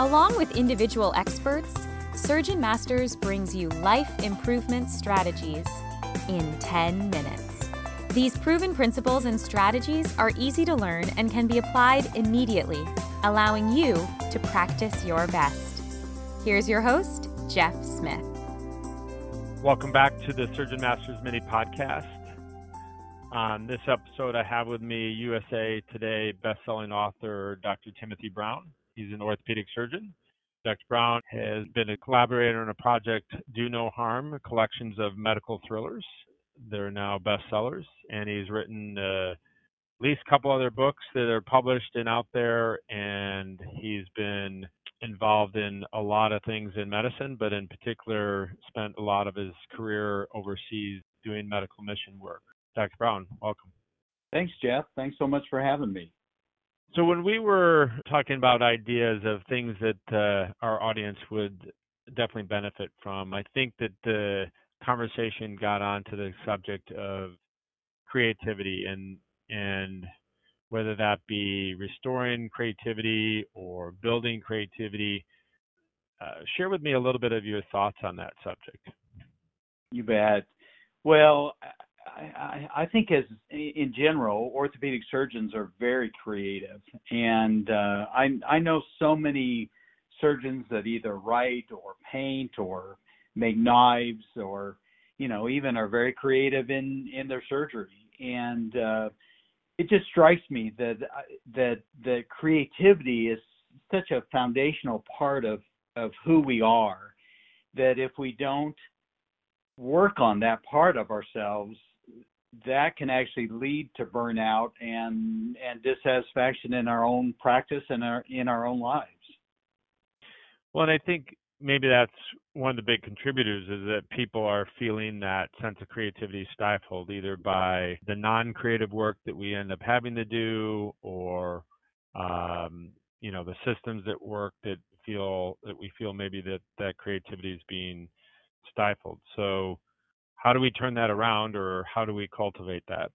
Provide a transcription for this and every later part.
Along with individual experts, Surgeon Masters brings you life improvement strategies in 10 minutes. These proven principles and strategies are easy to learn and can be applied immediately, allowing you to practice your best. Here's your host, Jeff Smith. Welcome back to the Surgeon Masters Mini Podcast. On this episode, I have with me USA Today bestselling author Dr. Timothy Browne. He's an orthopedic surgeon. Dr. Browne has been a collaborator on a project, Do No Harm, collections of medical thrillers. They're now bestsellers, and he's written uh, at least a couple other books that are published and out there, and he's been involved in a lot of things in medicine, but in particular, spent a lot of his career overseas doing medical mission work. Dr. Browne, welcome. Thanks, Jeff. Thanks so much for having me. So when we were talking about ideas of things that uh, our audience would definitely benefit from, I think that the conversation got onto the subject of creativity and and whether that be restoring creativity or building creativity. Uh, share with me a little bit of your thoughts on that subject. You bet. Well, I, I think as in general, orthopedic surgeons are very creative, and uh, I I know so many surgeons that either write or paint or make knives or you know even are very creative in in their surgery, and uh, it just strikes me that that that creativity is such a foundational part of of who we are that if we don't work on that part of ourselves that can actually lead to burnout and and dissatisfaction in our own practice and our in our own lives. Well, and I think maybe that's one of the big contributors is that people are feeling that sense of creativity stifled either by the non-creative work that we end up having to do or um, you know the systems that work that feel that we feel maybe that that creativity is being stifled. So how do we turn that around or how do we cultivate that?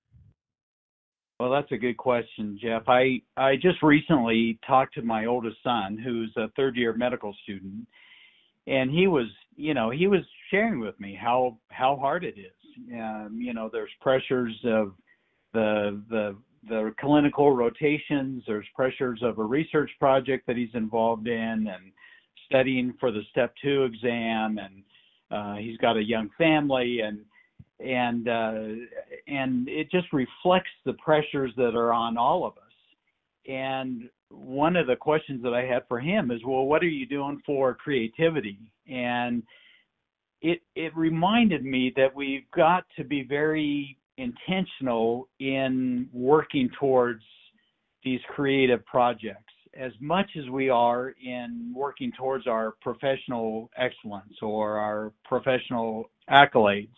Well, that's a good question, Jeff. I, I just recently talked to my oldest son, who's a third year medical student, and he was, you know, he was sharing with me how how hard it is. Um, you know, there's pressures of the the the clinical rotations. There's pressures of a research project that he's involved in, and studying for the step two exam, and uh, he's got a young family and and uh, and it just reflects the pressures that are on all of us. And one of the questions that I had for him is, well, what are you doing for creativity? And it it reminded me that we've got to be very intentional in working towards these creative projects as much as we are in working towards our professional excellence or our professional accolades.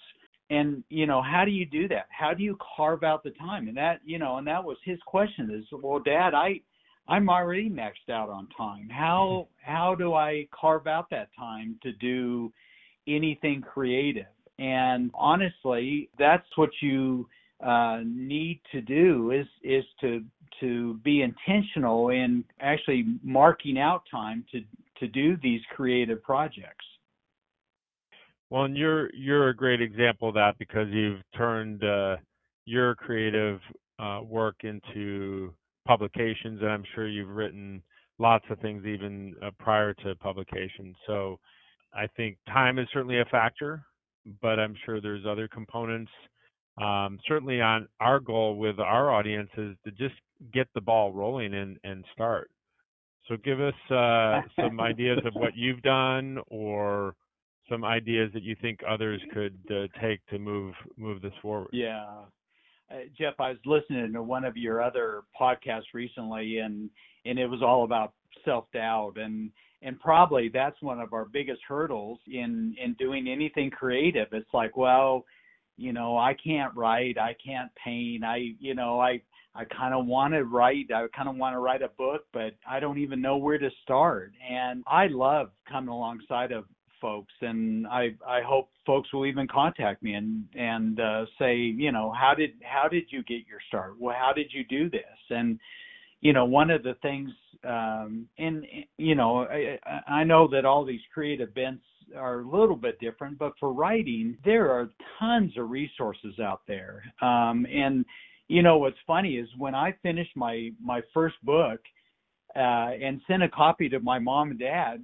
And you know how do you do that? How do you carve out the time? And that you know and that was his question is well dad i i'm already maxed out on time. How how do i carve out that time to do anything creative? And honestly that's what you uh, need to do is is to to be intentional in actually marking out time to to do these creative projects. Well, and you're you're a great example of that because you've turned uh, your creative uh, work into publications, and I'm sure you've written lots of things even uh, prior to publication. So I think time is certainly a factor, but I'm sure there's other components. Um, certainly, on our goal with our audience is to just get the ball rolling and, and start. So give us uh, some ideas of what you've done or some ideas that you think others could uh, take to move move this forward. Yeah. Uh, Jeff, I was listening to one of your other podcasts recently and and it was all about self-doubt and and probably that's one of our biggest hurdles in in doing anything creative. It's like, well, you know, I can't write, I can't paint, I you know, I I kind of want to write. I kind of want to write a book, but I don't even know where to start. And I love coming alongside of folks, and I I hope folks will even contact me and and uh, say, you know, how did how did you get your start? Well, how did you do this? And you know, one of the things um, and you know, I, I know that all these creative bents are a little bit different, but for writing, there are tons of resources out there. Um, and you know, what's funny is when I finished my my first book uh, and sent a copy to my mom and dad,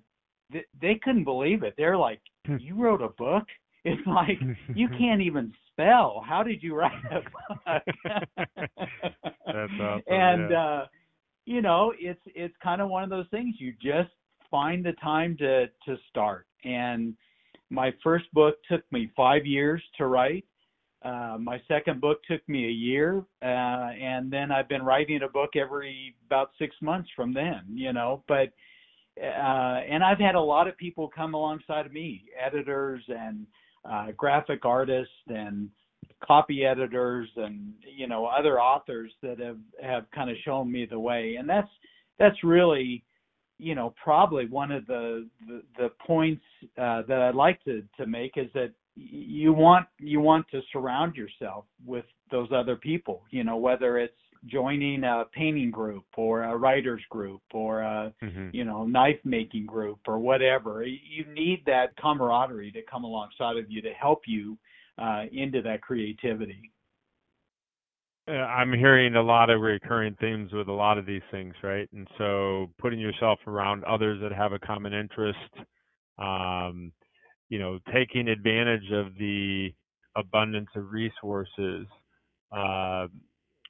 they, they couldn't believe it. They're like, Hmm. "You wrote a book?" It's like you can't even spell. How did you write a book? That's awesome, And yeah. uh, you know, it's it's kind of one of those things. You just find the time to to start. And my first book took me five years to write. Uh, my second book took me a year, uh, and then I've been writing a book every about six months from then. You know, but uh, and I've had a lot of people come alongside of me, editors and uh, graphic artists and copy editors and you know other authors that have have kind of shown me the way, and that's that's really you know probably one of the the, the points uh, that I'd like to to make is that you want you want to surround yourself with those other people you know whether it's joining a painting group or a writers group or a Mhm. you know knife making group or whatever you need that camaraderie to come alongside of you to help you uh, into that creativity I'm hearing a lot of recurring themes with a lot of these things, right? And so putting yourself around others that have a common interest, um, you know, taking advantage of the abundance of resources. Uh,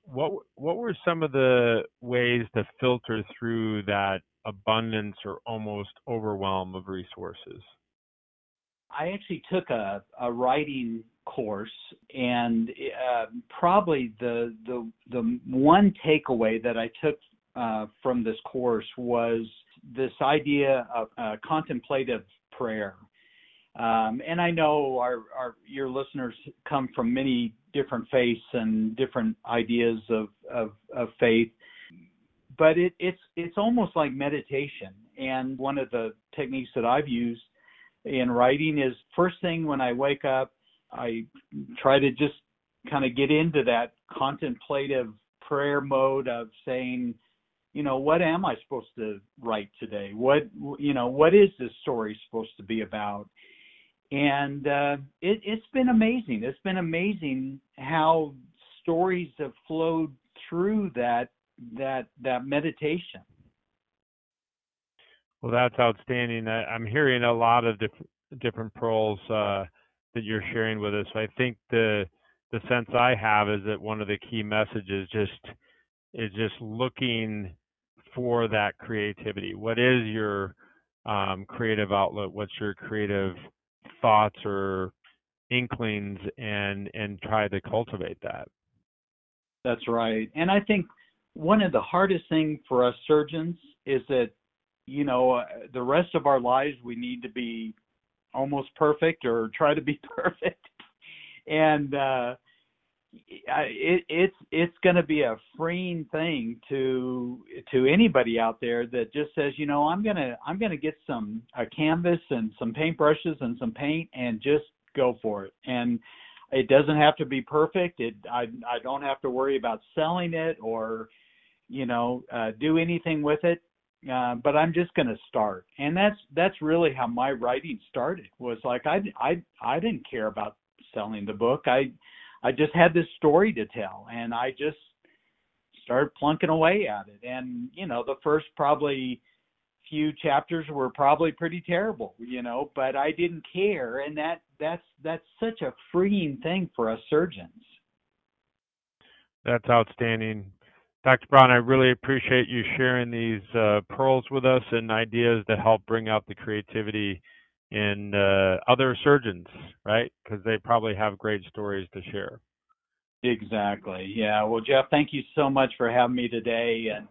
what what were some of the ways to filter through that abundance or almost overwhelm of resources? I actually took a, a writing course, and uh, probably the the the one takeaway that I took uh, from this course was this idea of uh, contemplative prayer. Um, and I know our, our your listeners come from many different faiths and different ideas of of, of faith, but it, it's it's almost like meditation. And one of the techniques that I've used in writing is first thing when I wake up, I try to just kind of get into that contemplative prayer mode of saying, you know, what am I supposed to write today? What you know, what is this story supposed to be about? And uh, it, it's been amazing. It's been amazing how stories have flowed through that that that meditation. Well, that's outstanding. I, I'm hearing a lot of diff- different pearls uh, that you're sharing with us. I think the the sense I have is that one of the key messages just is just looking for that creativity. What is your um, creative outlet? What's your creative thoughts or inklings, and and try to cultivate that. That's right. And I think one of the hardest thing for us surgeons is that you know uh, the rest of our lives we need to be almost perfect or try to be perfect. And uh it, it's it's going to be a freeing thing to to anybody out there that just says you know i'm to i'm to get some a canvas and some paintbrushes and some paint and just go for it. And it doesn't have to be perfect. It i i don't have to worry about selling it or you know uh do anything with it uh, but I'm just going to start, and that's that's really how my writing started. Was like I I I didn't care about selling the book. I I just had this story to tell, and I just started plunking away at it. And you know, the first probably few chapters were probably pretty terrible, you know, but I didn't care, and that that's that's such a freeing thing for us surgeons. That's outstanding. Dr. Browne, I really appreciate you sharing these uh, pearls with us and ideas to help bring out the creativity in uh, other surgeons, right? Because they probably have great stories to share. Exactly. Yeah. Well, Jeff, thank you so much for having me today, and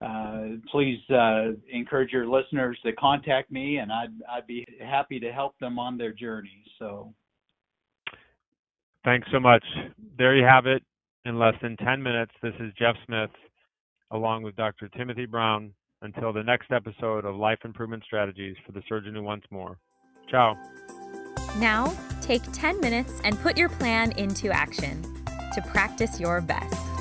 uh, please uh, encourage your listeners to contact me, and I'd I'd be happy to help them on their journey. So. Thanks so much. There you have it. In less than 10 minutes, this is Jeff Smith along with Dr. Timothy Browne. Until the next episode of Life Improvement Strategies for the Surgeon Who Wants More. Ciao. Now, take 10 minutes and put your plan into action to practice your best.